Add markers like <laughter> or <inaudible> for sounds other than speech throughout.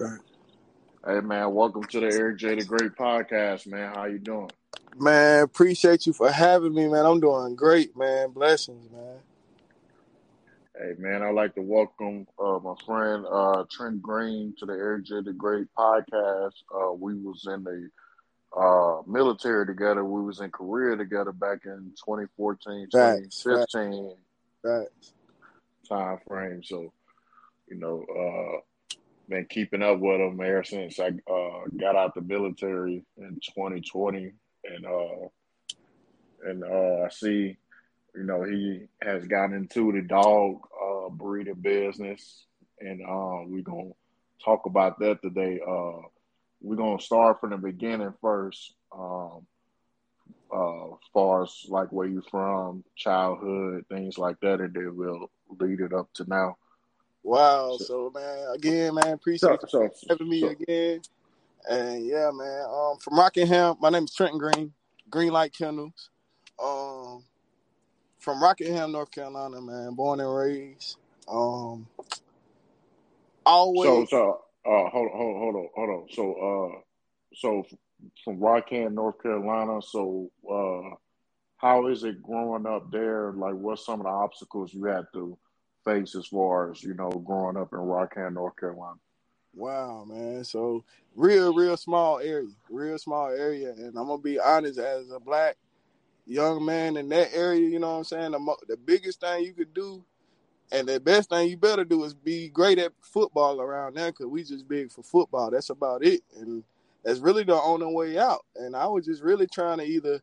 Okay. Hey man, welcome to the Eric J the Great podcast, man. How you doing? Man, appreciate you for having me, man. I'm doing great, man. Blessings, man. Hey man, I'd like to welcome uh, my friend uh, Trent Greene to the Eric J the Great podcast. Uh, we was in the uh, military together. We was in Korea together back in 2014, Facts, 2015 Facts. time frame. So, you know, uh, been keeping up with him ever since I uh, got out the military in 2020, and uh, and uh, I see, you know, he has gotten into the dog uh, breeding business, and uh, we're gonna talk about that today. Uh, we're gonna start from the beginning first, um, uh, as far as like where you're from, childhood, things like that, and then we'll lead it up to now. Wow. So, So, man, again, man, so, appreciate you so, having me so again. And yeah, man, um, from Rockingham, my name is Trenton Greene, Greene Light Kennels. Um, from Rockingham, North Carolina, man, born and raised. Um, always, so, uh, hold, hold, hold on, hold on. So, uh, so from Rockingham, North Carolina. So, uh, how is it growing up there? Like, what's some of the obstacles you had to face as far as you know growing up in Rockham, North Carolina? wow, man. So real, real small area, real small area. And I'm gonna be honest, as a black young man in that area, you know what I'm saying? The, mo- the biggest thing you could do And the best thing you better do is be great at football around there because we just big for football. That's about it. And that's really the only way out. And I was just really trying to either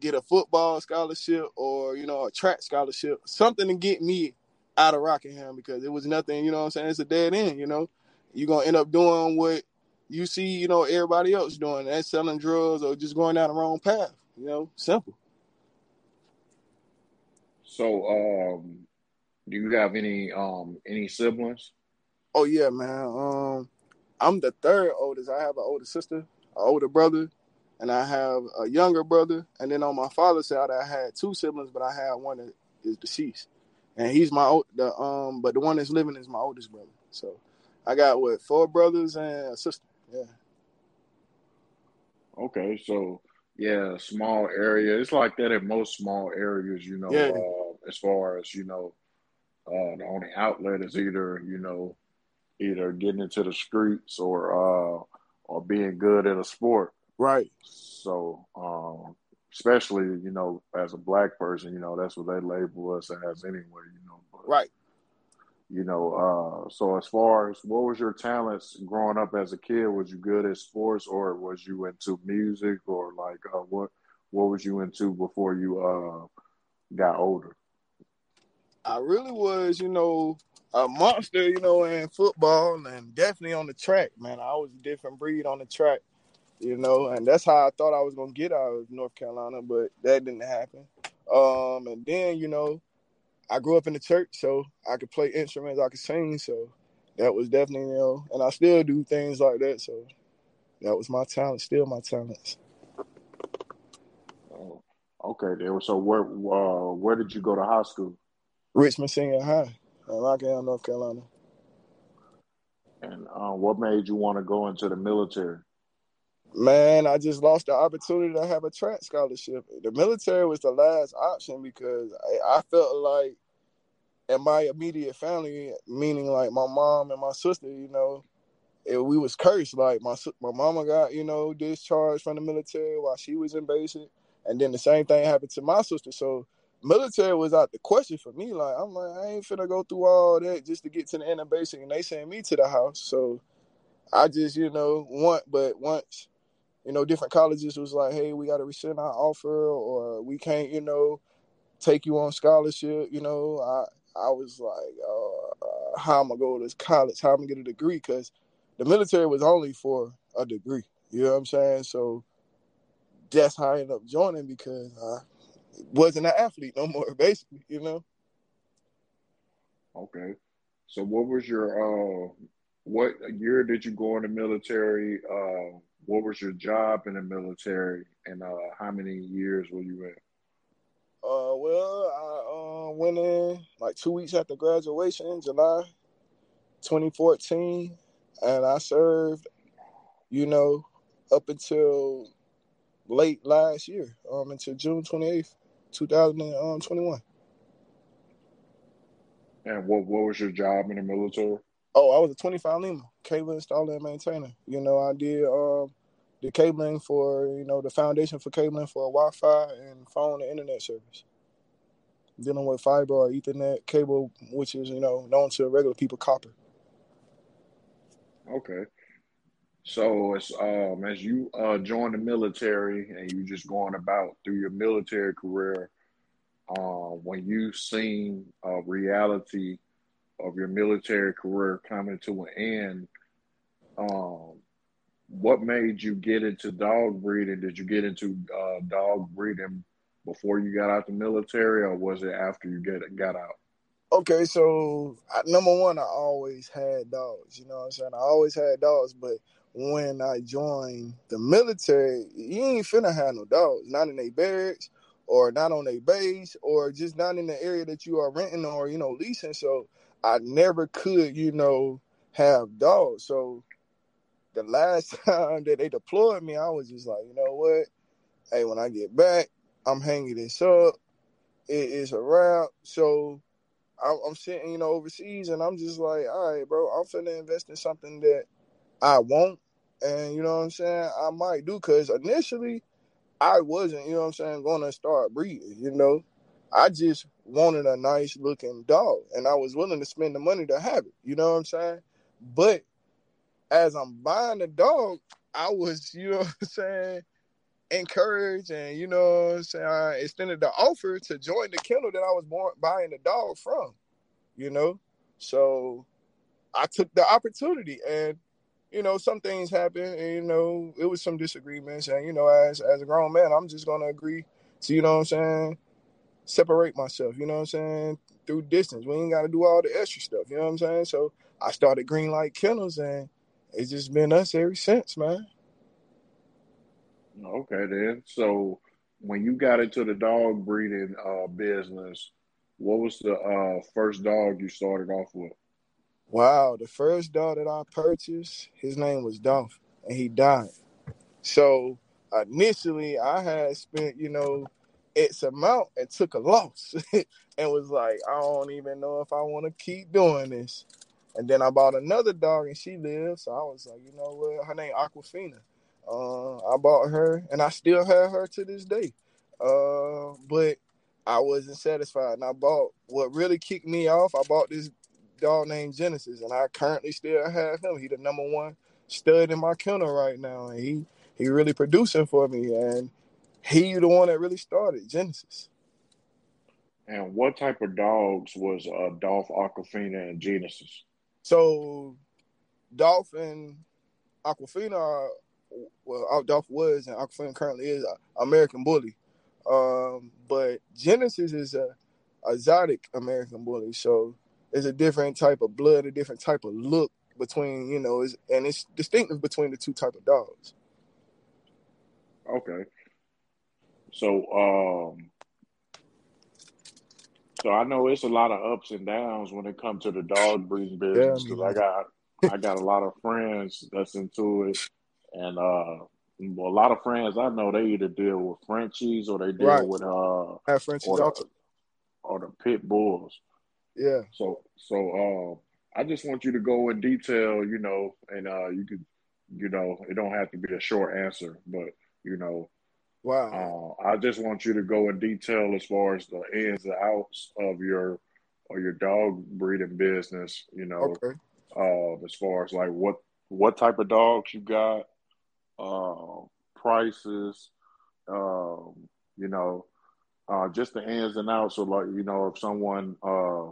get a football scholarship or, you know, a track scholarship, something to get me out of Rockingham because it was nothing, you know what I'm saying? It's a dead end, you know. You're going to end up doing what you see, you know, everybody else doing. That's selling drugs or just going down the wrong path, you know, simple. So, um, do you have any um any siblings? Oh, yeah, man. Um, I'm the third oldest. I have an older sister, an older brother, and I have a younger brother. And then on my father's side, I had two siblings, but I had one that is deceased, and he's my old. The um, but the one that's living is my oldest brother. So I got what four brothers and a sister. Yeah, Okay, so yeah, small area. It's like that in most small areas, you know, yeah, uh, as far as, you know, uh, the only outlet is either, you know, either getting into the streets or uh or being good at a sport. right. So, um, especially, you know, as a black person, you know, that's what they label us as anyway, you know. But Right. you know, uh, so as far as what was your talents growing up as a kid? Was you good at sports, or was you into music, or like uh, what what was you into before you uh got older? I really was, you know, a monster, you know, in football and definitely on the track, man. I was a different breed on the track, you know, and that's how I thought I was gonna get out of North Carolina, but that didn't happen. Um, and then, you know, I grew up in the church, so I could play instruments, I could sing, so that was definitely, you know, and I still do things like that, so that was my talent, still my talents. Oh, okay, there. So where uh, where did you go to high school, Richmond Senior High in Rockingham, North Carolina. and uh, what made you want to go into the military? Man, I just lost the opportunity to have a track scholarship. The military was the last option because I, I felt like in my immediate family, meaning like my mom and my sister, you know, it, we was cursed. Like my my mama got you know discharged from the military while she was in basic, and then the same thing happened to my sister. So military was out the question for me. Like I'm like I ain't finna go through all that just to get to the end of basic, and they send me to the house. So I just you know want, but once you know different colleges was like, hey, we got to rescind our offer, or we can't you know take you on scholarship. You know I. I was like, uh, uh, how am I going to go to this college? How am I going to get a degree? Because the military was only for a degree. You know what I'm saying? So that's how I ended up joining because I wasn't an athlete no more, <laughs> basically, you know? Okay, so what was your uh, what year did you go in the military? Uh, what was your job in the military, and uh, how many years were you in? Uh, well, I uh, went in like two weeks after graduation, July 2014, and I served, you know, up until late last year, um, until June twenty eighth, two thousand and twenty one. And what what was your job in the military? Oh, I was a 25 Lima cable installer and maintainer. You know, I did um, the cabling for, you know, the foundation for cabling for Wi-Fi and phone and internet service. Dealing with fiber or Ethernet cable, which is, you know, known to regular people copper. Okay. So as um as you uh join the military and you're just going about through your military career, uh, when you've seen a reality of your military career coming to an end, um, what made you get into dog breeding? Did you get into uh, dog breeding before you got out the military, or was it after you get got out? Okay, so number one, I always had dogs. You know what I'm saying? I always had dogs, but when I joined the military, you ain't finna have no dogs. Not in a barracks, or not on a base, or just not in the area that you are renting or you know leasing. So I never could, you know, have dogs. So the last <laughs> time that they deployed me, I was just like, you know what? Hey, when I get back, I'm hanging this up. It is a wrap. So I'm, sitting, you know, overseas, and I'm just like, all right, bro, I'm finna invest in something that I want, and you know what I'm saying. I might do because initially, I wasn't, you know what I'm saying, going to start breeding. You know, I just wanted a nice looking dog and I was willing to spend the money to have it. You know what I'm saying? But as I'm buying the dog, I was, <laughs> you know what I'm saying, encouraged and you know what I'm saying, I extended the offer to join the kennel that I was born, buying the dog from, you know? So I took the opportunity and you know, some things happen and you know, it was some disagreements and you know, as as a grown man, I'm just gonna agree to, you know what I'm saying, separate myself, you know what I'm saying, through distance. We ain't got to do all the extra stuff, you know what I'm saying? So I started Greene Light Kennels and it's just been us ever since, man. Okay, then. So when you got into the dog breeding uh, business, what was the uh, first dog you started off with? Wow, the first dog that I purchased, his name was Dolph, and he died. So initially, I had spent, you know, X amount and took a loss <laughs> and was like, I don't even know if I want to keep doing this. And then I bought another dog and she lived. So I was like, you know what? Her name Aquafina. Uh, I bought her and I still have her to this day. Uh, but I wasn't satisfied. And I bought what really kicked me off. I bought this dog named Genesis, and I currently still have him. He the number one stud in my kennel right now, and he he really producing for me. And he the one that really started Genesis. And what type of dogs was uh, Dolph Aquafina and Genesis? So, Dolph and Aquafina, well, Dolph was and Aquafina currently is American Bully. Um, but Genesis is a exotic American Bully, so it's a different type of blood, a different type of look between you know, and it's distinctive between the two type of dogs. Okay. So, um, so I know it's a lot of ups and downs when it comes to the dog breeding business because I got I got a lot of friends that's into it, and uh, well, a lot of friends I know they either deal with Frenchies or they deal right. with uh, Have Frenchies or the, or the pit bulls. Yeah. So so uh, I just want you to go in detail, you know, and uh, you could, you know, it don't have to be a short answer, but you know, Wow. Uh, I just want you to go in detail as far as the ins and outs of your or your dog breeding business. You know, okay. uh, as far as like what what type of dogs you got, uh, prices, um, you know, uh, just the ins and outs. So like you know, if someone uh,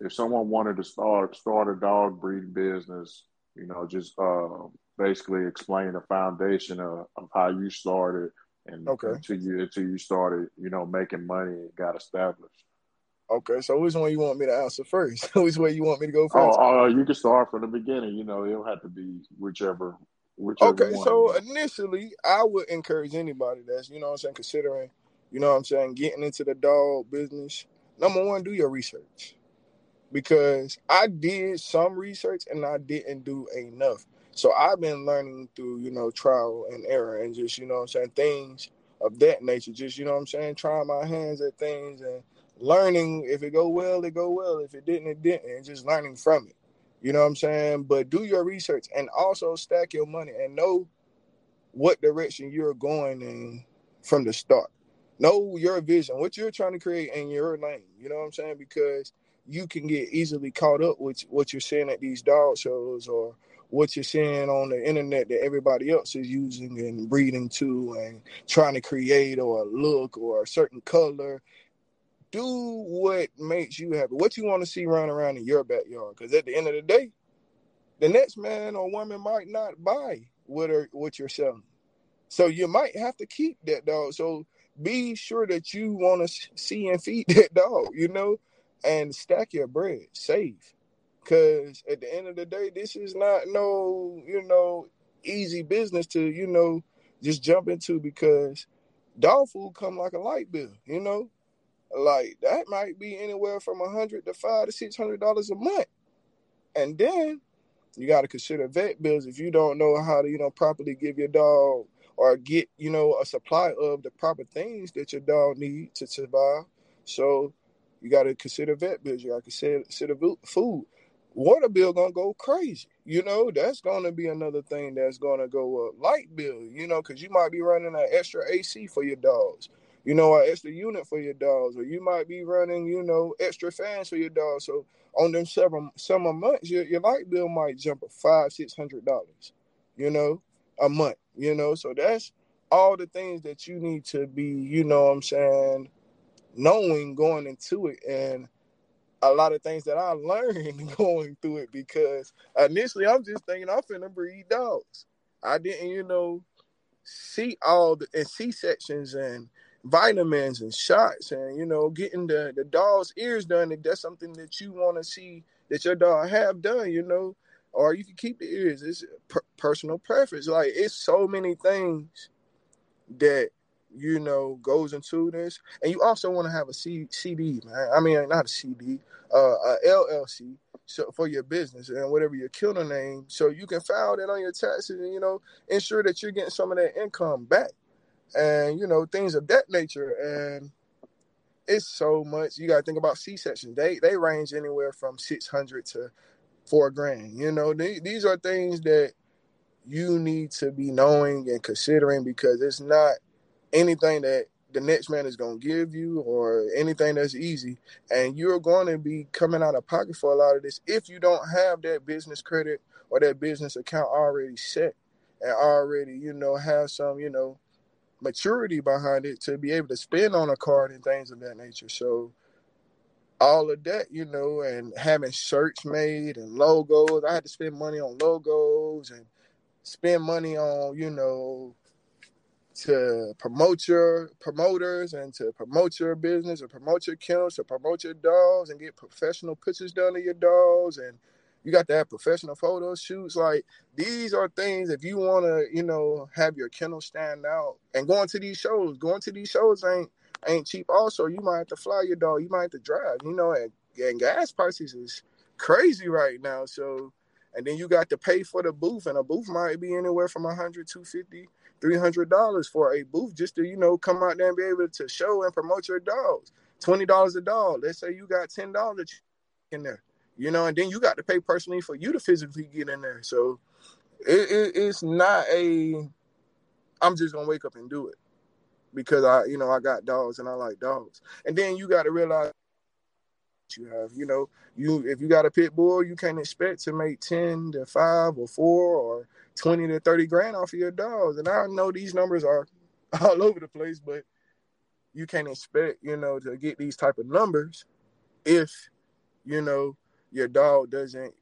if someone wanted to start start a dog breeding business, you know, just uh, basically explain the foundation of, of how you started and okay. until you until you started, you know, making money and got established. Okay, so which one you want me to answer first? <laughs> which way you want me to go first? Oh, uh, you can start from the beginning. You know, it'll have to be whichever. whichever okay, one. so initially, I would encourage anybody that's you know I'm saying considering, you know I'm saying getting into the dog business. Number one, do your research. because I did some research and I didn't do enough. So I've been learning through, you know, trial and error and just, you know I'm saying, things of that nature. Just, you know what I'm saying, trying my hands at things and learning if it go well, it go well. If it didn't, it didn't. And just learning from it. You know what I'm saying? But do your research and also stack your money and know what direction you're going in from the start. Know your vision, what you're trying to create in your lane. You know what I'm saying? Because you can get easily caught up with what you're seeing at these dog shows or what you're seeing on the internet that everybody else is using and breeding to and trying to create or a look or a certain color. Do what makes you happy. What you want to see running around in your backyard. Because at the end of the day, the next man or woman might not buy what are what you're selling. So you might have to keep that dog. So be sure that you want to see and feed <laughs> that dog, you know, and stack your bread, save. Cause at the end of the day, this is not no, you know, easy business to, you know, just jump into because dog food come like a light bill, you know? Like that might be anywhere from a hundred to five to six hundred dollars a month. And then you got to consider vet bills if you don't know how to, you know, properly give your dog or get, you know, a supply of the proper things that your dog need to survive. So you got to consider vet bills. You got to consider, consider food. Water bill gonna go crazy. You know, that's gonna be another thing that's gonna go up. Light bill, you know, because you might be running an extra AC for your dogs you know, an extra unit for your dogs, or you might be running, you know, extra fans for your dogs. So on them several summer months, your, your light bill might jump up five, six hundred dollars, you know, a month, you know. So that's all the things that you need to be, you know I'm saying, knowing going into it. And a lot of things that I learned <laughs> going through it because initially I'm just thinking I'm finna breed dogs. I didn't, you know, see all the and C sections and vitamins and shots and you know getting the the dog's ears done if that's something that you want to see that your dog have done you know or you can keep the ears. It's per- personal preference. Like it's so many things that you know goes into this. And you also want to have a C- cd man. I mean not a cd uh a llc so for your business and whatever your killer name so you can file that on your taxes and you know ensure that you're getting some of that income back. And you know things of that nature. And it's so much you got to think about c-sections. They they range anywhere from 600 to four grand you know. They, these are things that you need to be knowing and considering because it's not anything that the next man is going to give you or anything that's easy and you're going to be coming out of pocket for a lot of this if you don't have that business credit or that business account already set and already you know have some you know maturity behind it to be able to spend on a card and things of that nature. So all of that, you know, and having shirts made and logos. I had to spend money on logos and spend money on, you know, to promote your promoters and to promote your business or promote your kennels, to promote your dogs and get professional pictures done of your dogs and you got to have professional photo shoots. Like these are things if you want to, you know, have your kennel stand out and going to these shows. Going to these shows ain't ain't cheap. Also, you might have to fly your dog. You might have to drive. You know, and, and gas prices is crazy right now. So, and then you got to pay for the booth, and a booth might be anywhere from 100 250 300 dollars for a booth just to you know come out there and be able to show and promote your dogs. Twenty dollars a dog. Let's say you got ten dollars in there you know, and then you got to pay personally for you to physically get in there. So it, it, it's not a I'm just gonna wake up and do it because I, you know, I got dogs and I like dogs. And then you got to realize you have, you know, you if you got a pit bull, you can't expect to make ten to five or four or twenty to thirty grand off of your dogs. And I know these numbers are <laughs> all over the place, but you can't expect, you know, to get these type of numbers if, you know, your dog doesn't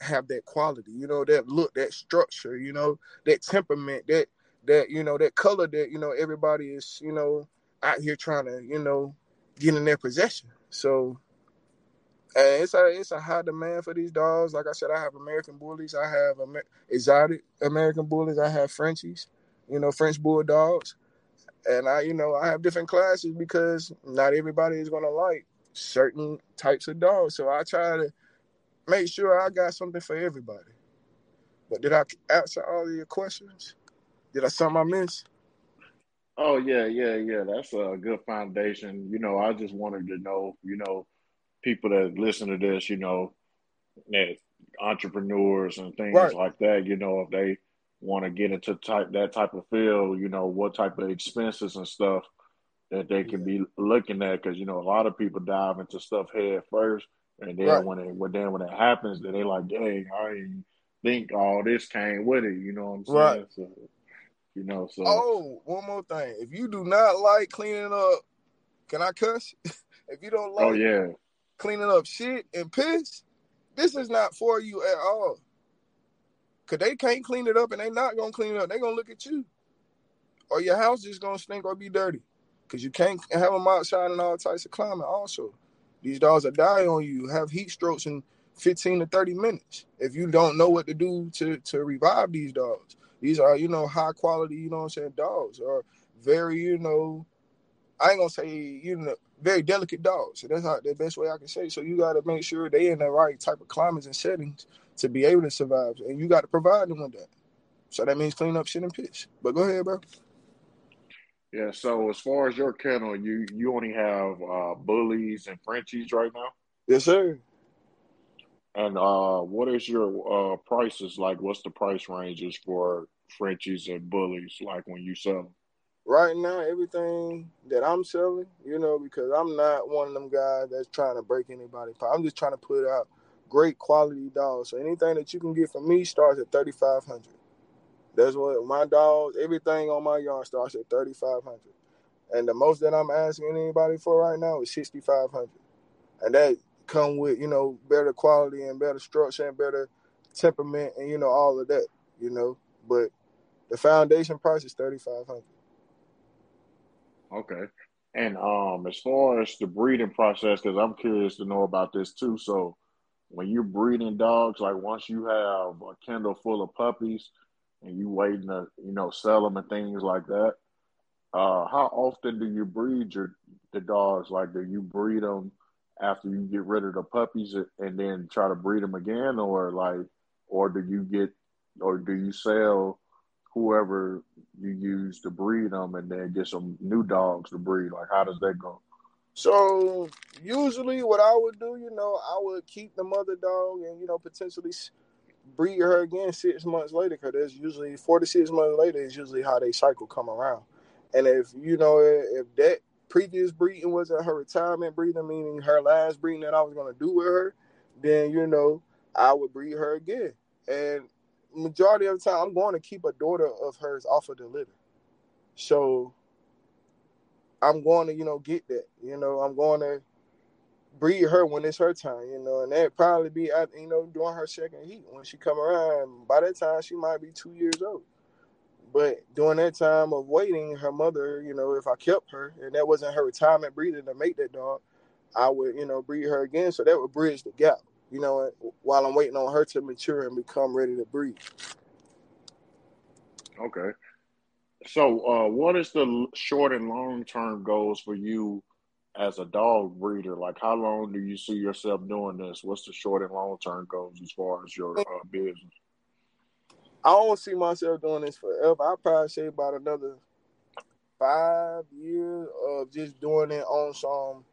have that quality, you know, that look, that structure, you know, that temperament, that that you know, that color that you know everybody is, you know, out here trying to, you know, get in their possession. So and it's a it's a high demand for these dogs. Like I said, I have American bullies, I have Amer- exotic American bullies, I have Frenchies, you know, French bulldogs, and I you know I have different classes because not everybody is gonna like certain types of dogs. So I try to make sure I got something for everybody. But did I answer all of your questions? Did I something I missed? Oh yeah, yeah, yeah. That's a good foundation. You know, I just wanted to know, you know, people that listen to this, you know, that entrepreneurs and things right. like that, you know, if they want to get into type that type of field, you know, what type of expenses and stuff that they can be looking at because you know a lot of people dive into stuff head first, and then right. when it when then when it happens, then they like, dang, I didn't think all this came with it. You know what I'm saying? Right. So, you know, so oh, one more thing. If you do not like cleaning up, can I cuss? <laughs> if you don't oh, like, oh yeah, cleaning up shit and piss, this is not for you at all. Cause they can't clean it up and they not gonna clean it up. They gonna look at you, or your house is gonna stink or be dirty because you can't have them outside in all types of climate. Also, these dogs will die on you, have heat strokes in 15 to 30 minutes if you don't know what to do to to revive these dogs. These are you know high quality, you know what I'm saying, dogs are very you know, I ain't gonna say you know very delicate dogs. So that's how the best way I can say. So you got to make sure they in the right type of climates and settings to be able to survive, and you got to provide them with that. So that means clean up shit and pitch. But go ahead, bro. Yeah. So as far as your kennel, you you only have uh, bullies and Frenchies right now. Yes, sir. And uh, what is your uh, prices like? What's the price ranges for Frenchies and bullies like when you sell them? Right now, everything that I'm selling, you know, because I'm not one of them guys that's trying to break anybody. I'm just trying to put out great quality dogs. So anything that you can get from me starts at thirty five hundred. That's what my dogs, everything on my yard starts at thirty five hundred, and the most that I'm asking anybody for right now is sixty five hundred, and that come with you know better quality and better structure and better temperament and you know all of that, you know. But the foundation price is thirty five hundred. Okay. And um, as far as the breeding process, because I'm curious to know about this too. So, when you're breeding dogs, like once you have a kennel full of puppies, and you waiting to you know sell them and things like that. Uh, how often do you breed your the dogs? Like, do you breed them after you get rid of the puppies and then try to breed them again, or like, or do you get, or do you sell whoever you use to breed them and then get some new dogs to breed? Like, how does that go? So usually, what I would do, you know, I would keep the mother dog and you know potentially breed her again six months later because there's usually four to six months later is usually how they cycle come around. And if you know if that previous breeding wasn't her retirement breeding, meaning her last breeding that I was gonna do with her, then you know I would breed her again. And majority of the time, I'm going to keep a daughter of hers off of the litter. So I'm going to you know get that. You know I'm going to breed her when it's her time, you know, and that probably be at you know during her second heat when she come around. By that time, she might be two years old. But during that time of waiting, her mother, you know, if I kept her and that wasn't her retirement breeding to make that dog, I would, you know, breed her again. So that would bridge the gap, you know, while I'm waiting on her to mature and become ready to breed. Okay. So, uh, what is the short and long term goals for you as a dog breeder? Like, how long do you see yourself doing this? What's the short and long term goals as far as your uh, business? I don't see myself doing this forever. I probably say about another five years of just doing it on some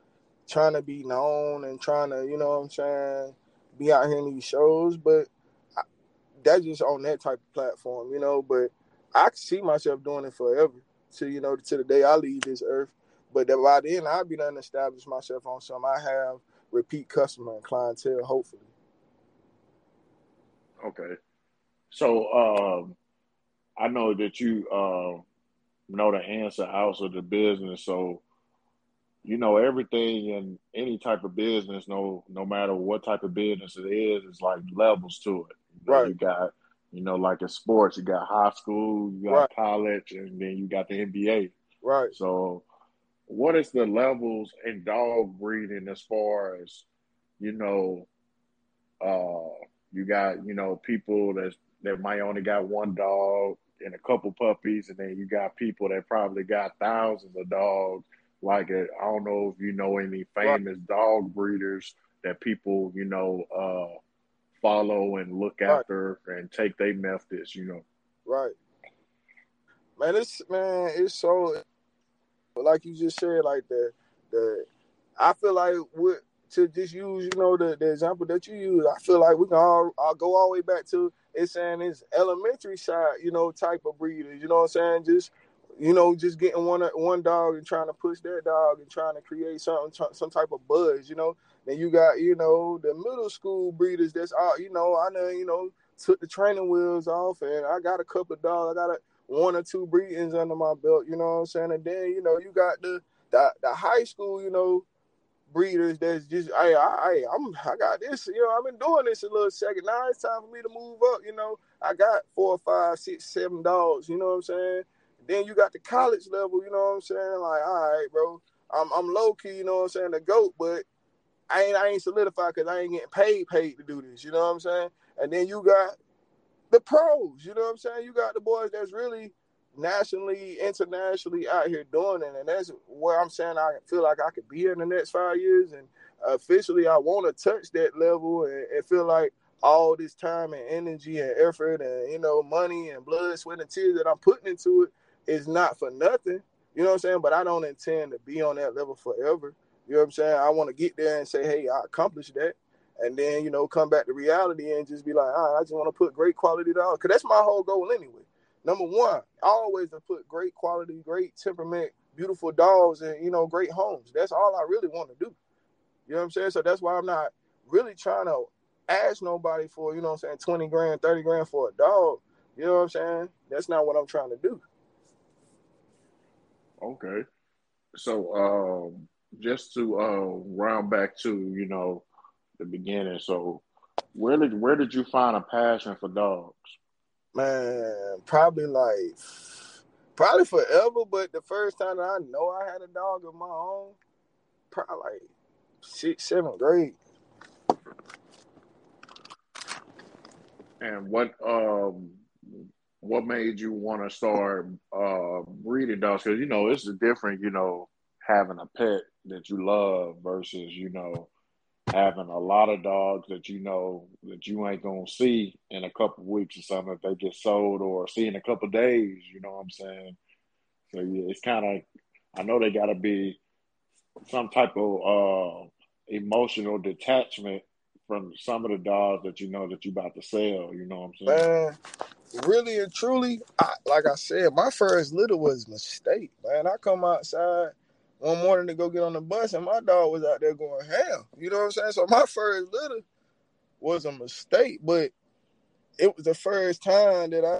trying to be known and trying to, you know what I'm saying, be out here in these shows. But I, that's just on that type of platform, you know. But I can see myself doing it forever. To you know, to the day I leave this earth. But by then, I'll be done establish myself on some. I have repeat customer and clientele, hopefully. Okay. So um, I know that you uh, know the answer of the business. So you know everything in any type of business, no no matter what type of business it is, it's like levels to it. You know, right. You got you know like in sports, you got high school, you got right. college, and then you got the NBA. Right. So what is the levels in dog breeding as far as you know uh you got you know people that that might only got one dog and a couple puppies and then you got people that probably got thousands of dogs Like I don't know if you know any famous right. dog breeders that people you know uh, follow and look right. after and take their methods. You know. Right. Man, it's man, it's so like you just said, like the the I feel like with to just use, you know, the, the example that you use, I feel like we can all I'll go all the way back to it's saying it's elementary side, you know, type of breeders. You know what I'm saying? Just you know, just getting one one dog and trying to push that dog and trying to create something, some type of buzz. You know, then you got you know the middle school breeders. That's all. You know, I know you know took the training wheels off, and I got a couple of dogs. I got a one or two breedings under my belt. You know what I'm saying? And then you know you got the the, the high school. You know breeders that's just I I I'm I got this, you know, I've been doing this a little second. Now it's time for me to move up, you know. I got four, five, six, seven dogs, you know what I'm saying? Then you got the college level, you know what I'm saying? Like, all right, bro. I'm I'm low key, you know what I'm saying, the goat, but I ain't I ain't solidified because I ain't getting paid paid to do this, you know what I'm saying? And then you got the pros, you know what I'm saying? You got the boys that's really nationally, internationally out here doing it, and that's where I'm saying I feel like I could be in the next five years. And officially, I want to touch that level and, and, feel like all this time and energy and effort and you know money and blood, sweat, and tears that I'm putting into it is not for nothing. You know what I'm saying? But I don't intend to be on that level forever. You know what I'm saying? I want to get there and say, hey, I accomplished that. And then, you know, come back to reality and just be like, I just want to put great quality down. Cause that's my whole goal anyway number one, always to put great quality, great temperament, beautiful dogs, and you know, great homes. That's all I really want to do. You know what I'm saying? So that's why I'm not really trying to ask nobody for, you know what I'm saying, 20 grand, 30 grand for a dog. You know what I'm saying? That's not what I'm trying to do. Okay. So um just to uh round back to, you know, the beginning. So where did where did you find a passion for dogs? man, probably like probably forever. But the first time I know I had a dog of my own, probably like sixth, seventh grade. And what um what made you want to start uh breeding dogs? Because you know it's a different, you know, having a pet that you love versus you know having a lot of dogs that you know that you ain't gonna see in a couple weeks or something if they get sold or see in a couple days. You know what I'm saying? So yeah, it's kind of I know they got to be some type of uh, emotional detachment from some of the dogs that you know that you about to sell. You know what I'm saying? Man, really and truly, I, like I said, my first litter was mistake. Man, I come outside one morning to go get on the bus, and my dog was out there going ham. You know what I'm saying? So my first litter was a mistake, but it was the first time that I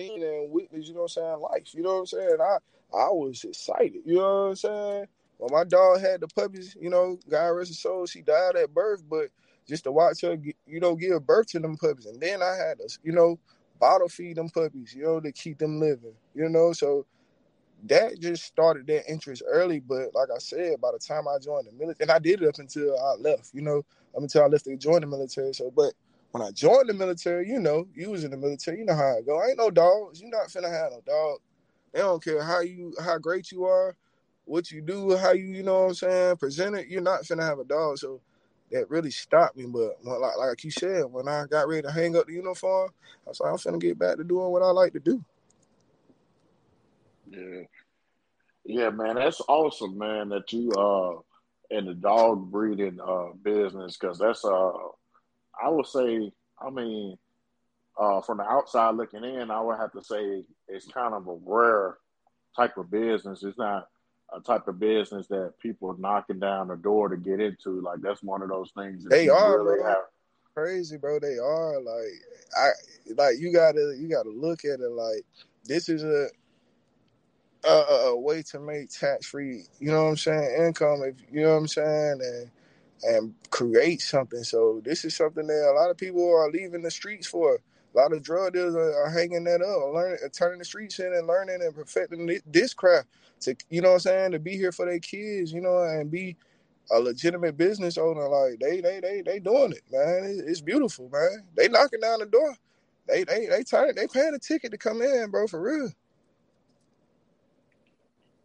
seen and witnessed, you know what I'm saying, life. You know what I'm saying? I I was excited. You know what I'm saying? When my dog had the puppies, you know, God rest his soul, she died at birth, but just to watch her, you know, give birth to them puppies, and then I had to, you know, bottle feed them puppies, you know, to keep them living. You know, so that just started that interest early. But like I said, by the time I joined the military, and I did it up until I left, you know, up until I left to join the military. So, but when I joined the military, you know, you was in the military, you know how I go. I ain't no dogs. You not finna have no dog. They don't care how you, how great you are, what you do, how you, you know what I'm saying, present it. You're not finna have a dog. So that really stopped me. But when, like, like you said, when I got ready to hang up the uniform, I was like, I'm finna get back to doing what I like to do. Yeah. Yeah, man, that's awesome, man, that you uh in the dog breeding uh business because that's uh I would say I mean uh from the outside looking in, I would have to say it's kind of a rare type of business. It's not a type of business that people are knocking down the door to get into. Like that's one of those things they are really bro. Crazy, bro. They are like I like you gotta you gotta look at it like this is a a, a, way to make tax free, you know what I'm saying, income. If you know what I'm saying, and and create something. So this is something that a lot of people are leaving the streets for. A lot of drug dealers are, are hanging that up, learning, turning the streets in, and learning and perfecting this craft to, you know what I'm saying, to be here for their kids, you know, and be a legitimate business owner. Like they, they, they, they doing it, man. It's, it's beautiful, man. They knocking down the door. They, they, they turn, they paying a ticket to come in, bro, for real.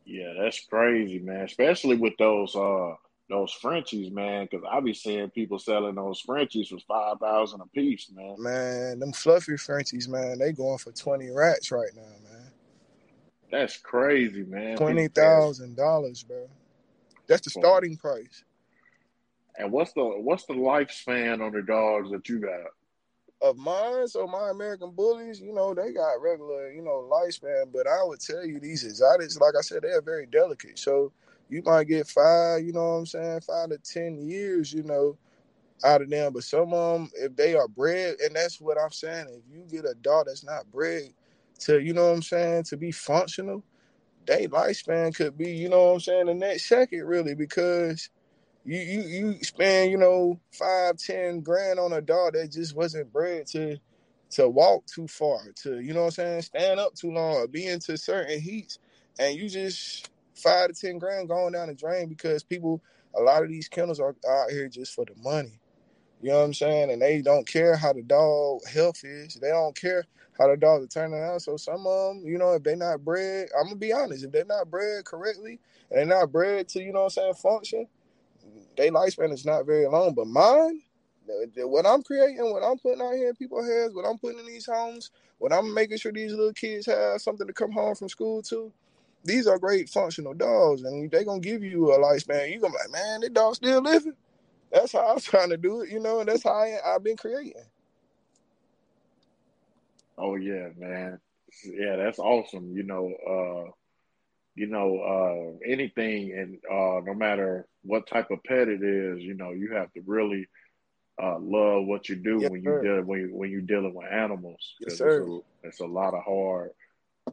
Yeah, that's crazy, man. Especially with those uh those Frenchies, man. Because I be seeing people selling those Frenchies for five thousand a piece, man. Man, them fluffy Frenchies, man, they going for twenty rats right now, man. That's crazy, man. Twenty thousand dollars, bro. That's the starting price. And what's the what's the lifespan on the dogs that you got? Of mine, so my American bullies, you know, they got regular, you know, lifespan. But I would tell you these exotics, like I said, they are very delicate. So you might get five, you know what I'm saying, five to ten years, you know, out of them. But some of them, if they are bred, and that's what I'm saying, if you get a dog that's not bred to, you know what I'm saying, to be functional, they lifespan could be, you know what I'm saying, the next second really, because you you you spend, you know, five, ten grand on a dog that just wasn't bred to to walk too far, to, you know what I'm saying, stand up too long, be into certain heats, and you just five to ten grand going down the drain because people, a lot of these kennels are out here just for the money. You know what I'm saying? And they don't care how the dog health is. They don't care how the dogs are turning out. So some of them, you know, if they're not bred, I'm gonna be honest, if they're not bred correctly and they're not bred to, you know what I'm saying, function, their lifespan is not very long. But mine, what I'm creating, what I'm putting out here in people's heads, what I'm putting in these homes, what I'm making sure these little kids have something to come home from school to, these are great functional dogs, and they're gonna give you a lifespan. You gonna be like, man, this dog still living. That's how I'm <laughs> trying to do it, you know, and that's how I, I've been creating. Oh yeah, man. Yeah, that's awesome. You know, uh, you know, uh, anything and uh, no matter what type of pet it is, you know, you have to really uh, love what you do yes, when you deal when you, when you're dealing with animals. Yes, sir. It's a, it's a lot of hard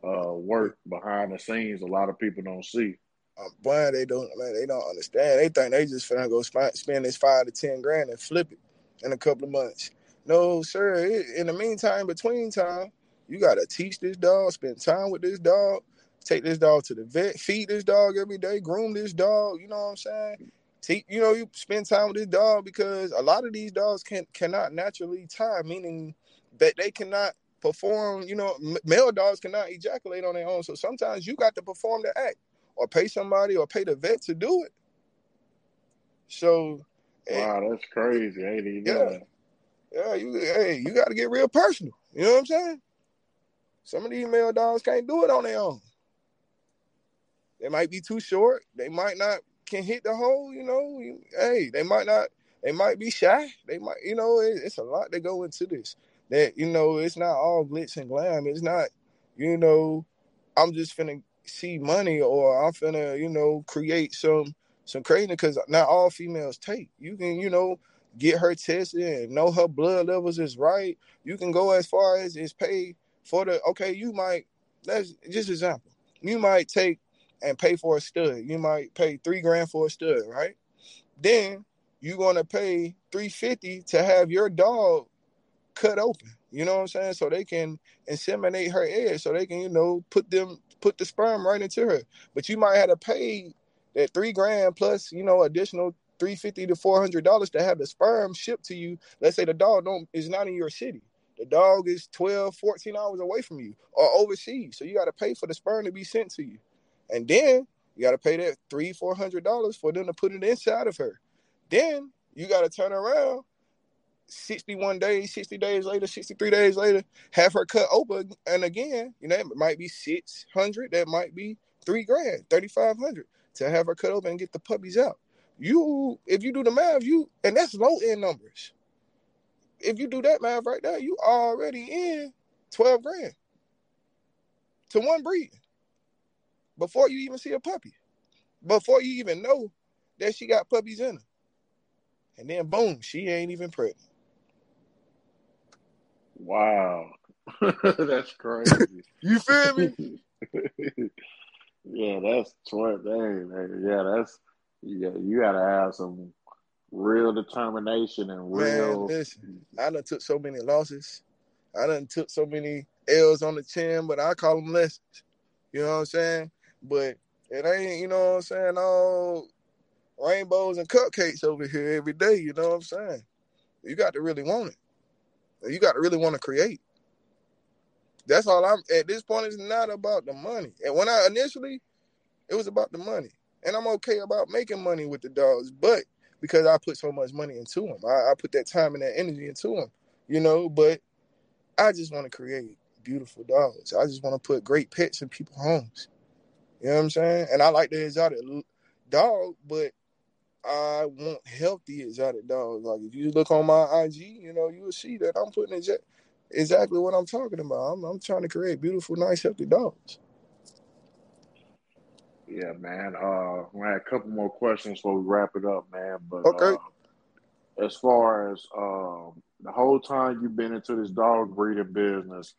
uh, work behind the scenes a lot of people don't see. Um, boy, they don't man, they don't understand. They think they just finna go spend, spend this five to ten grand and flip it in a couple of months. No, sir. In the meantime, between time, you gotta teach this dog, spend time with this dog, take this dog to the vet, feed this dog every day, groom this dog. You know what I'm saying? Teach, you know, you spend time with this dog because a lot of these dogs can cannot naturally tie, meaning that they cannot perform, you know, male dogs cannot ejaculate on their own. So sometimes you got to perform the act or pay somebody or pay the vet to do it. So eh, Wow, hey, that's crazy. Hey, yeah. Yeah, you hey, you gotta get real personal. You know what I'm saying? Some of these male dogs can't do it on their own. They might be too short. They might not can hit the hole, you know. Hey, they might not they might be shy. They might, you know, it, it's a lot to go into this that you know it's not all glitz and glam. It's not, you know, I'm just finna see money or I'm finna, you know, create some some crazy because not all females take. You can, you know, get her tested and know her blood levels is right. You can go as far as is paid for the okay, you might that's just example. You might take and pay for a stud. You might pay three grand for a stud, right? Then you're gonna pay 350 to have your dog cut open. You know what I'm saying? So they can inseminate her eggs, so they can, you know, put them put the sperm right into her. But you might have to pay that three grand plus, you know, additional 350 to 400 dollars to have the sperm shipped to you. Let's say the dog don't is not in your city. The dog is 12, 14 hours away from you or overseas. So you got to pay for the sperm to be sent to you. And then you got to pay that three, four hundred dollars for them to put it inside of her. Then you got to turn around 61 days, 60 days later, 63 days later, have her cut open. And again, you know, it might be 600, that might be three grand, 3,500 to have her cut open and get the puppies out. You, if you do the math, you, and that's low end numbers. If you do that math right there, you already in 12 grand to one breed before you even see a puppy, before you even know that she got puppies in her. And then boom, she ain't even pregnant. Wow. <laughs> that's crazy. you feel me? <laughs> yeah, that's twenty. Dang, yeah, that's yeah. You gotta have some real determination and real. Man, listen, I done took so many losses. I done took so many L's on the chin, but I call them lessons. You know what I'm saying? But it ain't, you know what I'm saying, all rainbows and cupcakes over here every day. You know what I'm saying? You got to really want it. You got to really want to create. That's all I'm at this point. It's not about the money. And when I initially, It was about the money, and I'm okay about making money with the dogs, but because I put so much money into them, I, I put that time and that energy into them, you know. But I just want to create beautiful dogs. I just want to put great pets in people's homes. You know what I'm saying? And I like the exotic dog, but I want healthy exotic dogs. Like if you look on my IG, you know, you will see that I'm putting exactly what I'm talking about. I'm, I'm trying to create beautiful, nice, healthy dogs. Yeah, man. Uh, we had a couple more questions before we wrap it up, man. But okay. Uh, as far as um, the whole time you've been into this dog breeding business,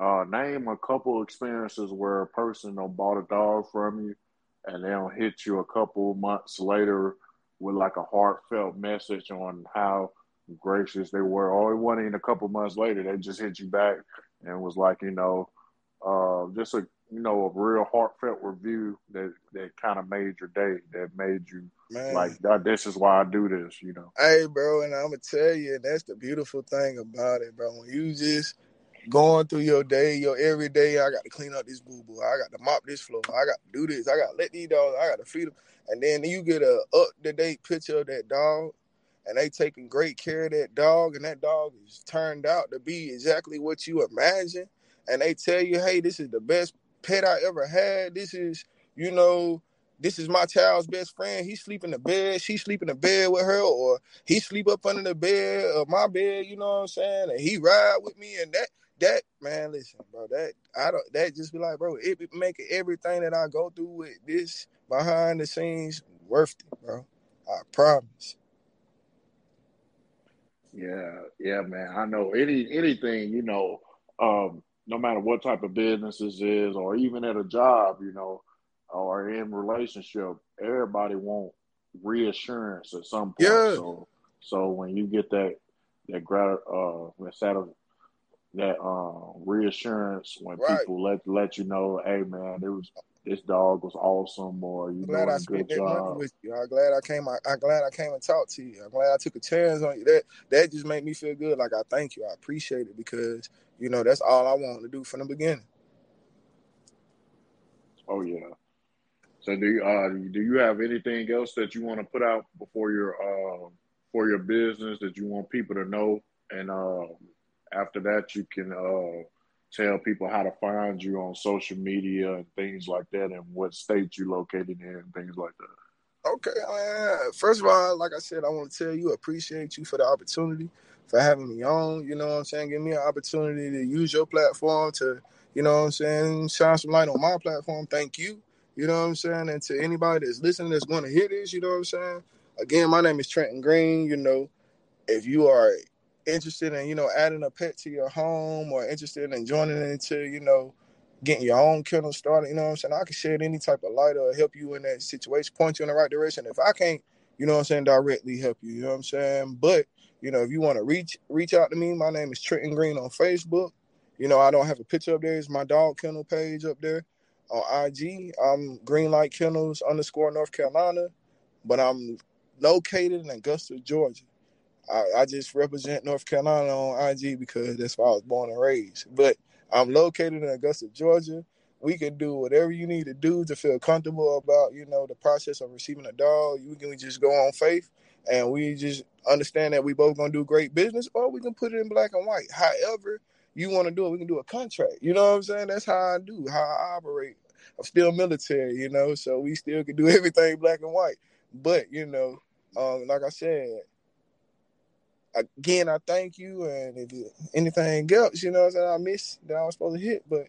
uh, name a couple experiences where a person bought a dog from you, and they don't hit you a couple months later with like a heartfelt message on how gracious they were. Or it wasn't even a couple months later, they just hit you back and was like, you know, uh, just a you know a real heartfelt review that that kind of made your day, that made you Man. like, this is why I do this, you know. Hey, bro, and I'm gonna tell you, that's the beautiful thing about it, bro. When you just going through your day, your every day. I got to clean up this boo boo. I got to mop this floor. I got to do this. I got to let these dogs. I got to feed them. And then you get a up to date picture of that dog, and they taking great care of that dog, and that dog is turned out to be exactly what you imagine. And they tell you, hey, this is the best pet I ever had. This is, you know, this is my child's best friend. He sleep in the bed. She sleep in the bed with her, or he sleep up under the bed of my bed. You know what I'm saying? And he ride with me, and that that man, listen, bro, that I don't that just be like, bro, it make everything that I go through with this behind the scenes worth it, bro. I promise. Yeah, yeah, man. I know any anything, you know, um, no matter what type of business this is, or even at a job, you know, or in relationship, everybody want reassurance at some point. Yeah. So, so when you get that that grat uh that uh, reassurance when right. people let let you know, hey man, it was this dog was awesome, or you doing a good job. With you. I'm glad I came. I, am glad I came and talked to you. I'm glad I took a chance on you. That that just made me feel good. Like I thank you. I appreciate it because you know that's all I wanted to do from the beginning. Oh yeah. So do you uh, do you have anything else that you want to put out before your uh, for your business that you want people to know and uh, after that, you can uh, tell people how to find you on social media and things like that, and what state you're located in, and things like that. Okay, man. First of all, like I said, I want to tell you, appreciate you for the opportunity, for having me on. You know what I'm saying? Give me an opportunity to use your platform to, you know what I'm saying, shine some light on my platform. Thank you. You know what I'm saying? And to anybody that's listening that's going to hear this, you know what I'm saying? Again, my name is Trenton Greene. You know, if you are interested in you know adding a pet to your home or interested in joining into you know getting your own kennel started you know what i'm saying? I can shed any type of light or help you in that situation point you in the right direction. If i can't you know what i'm saying directly help you you know what i'm saying? But you know if you want to reach reach out to me my name is trenton greene on facebook. You know i don't have a picture up there. It's my dog kennel page up there on ig i'm greene light kennels underscore north carolina but i'm located in augusta georgia I, I, just represent North Carolina on IG because that's where I was born and raised. But I'm located in Augusta, Georgia. We can do whatever you need to do to feel comfortable about, you know, the process of receiving a dog. You can just go on faith and we just understand that we both gonna do great business, or we can put it in black and white. However, you want to do it, we can do a contract. You know what I'm saying? That's how I do, how I operate. I'm still military, you know, so we still can do <laughs> everything black and white. But, you know, um, like I said, again, I thank you. And if anything else, you know, that I missed that I was supposed to hit, but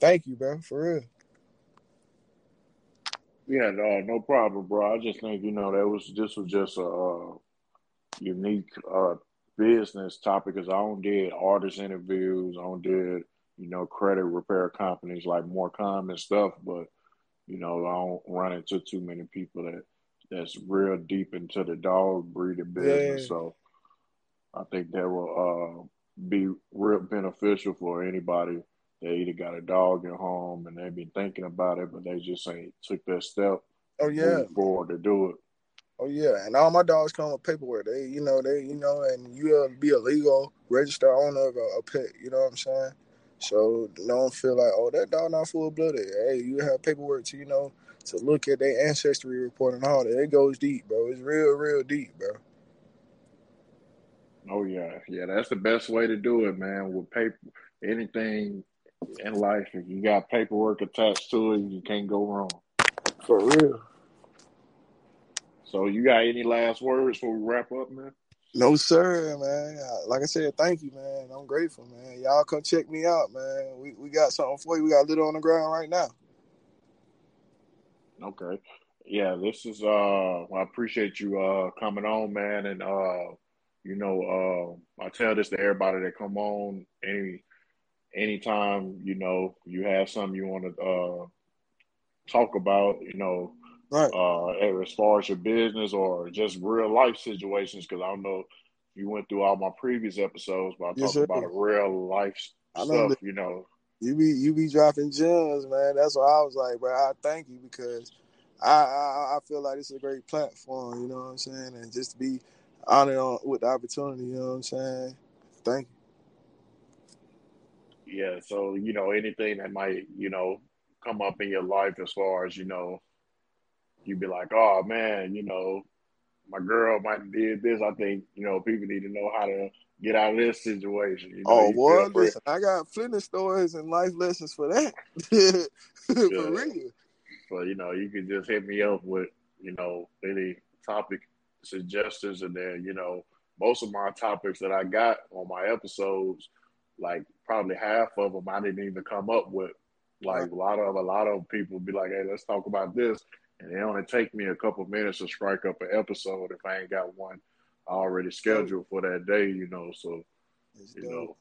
thank you, bro, for real. Yeah, no, no problem, bro. I just think you know that was this was just a uh, unique uh, business topic because I don't did artist interviews, I don't did you know credit repair companies like more common stuff, but you know I don't run into too many people that that's real deep into the dog breeding business. Yeah. So I think that will uh, be real beneficial for anybody that either got a dog at home and they've been thinking about it, but they just ain't took that step. Oh yeah, forward to do it. Oh yeah, and all my dogs come with paperwork. They, you know, they, you know, and you'll be a legal registered owner of a, a pet. You know what I'm saying? So don't feel like, oh, that dog not full blooded. Hey, you have paperwork to, you know, to look at their ancestry report and all that. It goes deep, bro. It's real, real deep, bro. Oh yeah, yeah. That's the best way to do it, man. With paper, anything in life, if you got paperwork attached to it, you can't go wrong. For real. So, you got any last words before we wrap up, man? No, sir, man. Like I said, thank you, man. I'm grateful, man. Y'all come check me out, man. We we got something for you. We got a little on the ground right now. Okay. Yeah, this is uh I appreciate you uh coming on, man, and uh you know, uh I tell this to everybody that come on any anytime, you know, you have something you want to uh talk about, you know, Right. uh, as far as your business or just real life situations. Because I don't know if you went through all my previous episodes, but I Yes, talk sir. about real life I know stuff. You know, you be you be dropping gems, man. That's why I was like, bro, I thank you because I I, I feel like it's a great platform. You know what I'm saying? And just to be honored on, with the opportunity. You know what I'm saying? Thank you. yeah. So you know, anything that might you know come up in your life as far as you know, you'd be like, oh man, you know, my girl might have did this. I think you know people need to know how to get out of this situation. You know, Oh boy, listen, I got plenty stories and life lessons for that. <laughs> for Yeah. real. So you know, you can just hit me up with you know any topic suggestions, and then you know most of my topics that I got on my episodes, like probably half of them I didn't even come up with. Like Right. a lot of a lot of people be like, "Hey, let's talk about this," and it only take me a couple minutes to strike up an episode if I ain't got one already scheduled for that day. You know, so It's you dope. know.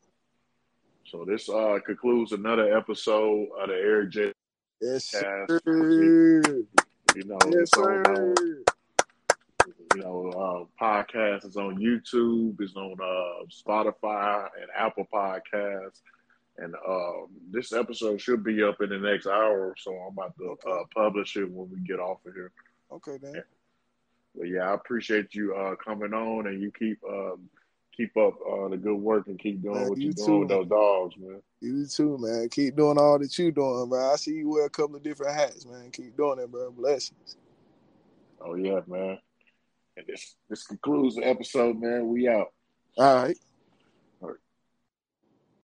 So this uh concludes another episode of the Eric J. Yes, Cast. sir. You know, Yes, it's on sir. uh, you know, uh, podcast is on YouTube, it's on uh, Spotify and Apple Podcasts. And um, this episode should be up in the next hour, or so I'm about to uh, publish it when we get off of here. Okay, then. But yeah, I appreciate you uh, coming on, and you keep um, keep up uh, the good work and keep doing Man, what you you're doing with those dogs, man. You too, man. Keep doing all that you're doing, bro. I see you wear a couple of different hats, man. Keep doing it, bro. Blessings. Oh yeah, man. And this this concludes the episode, man. We out. All right.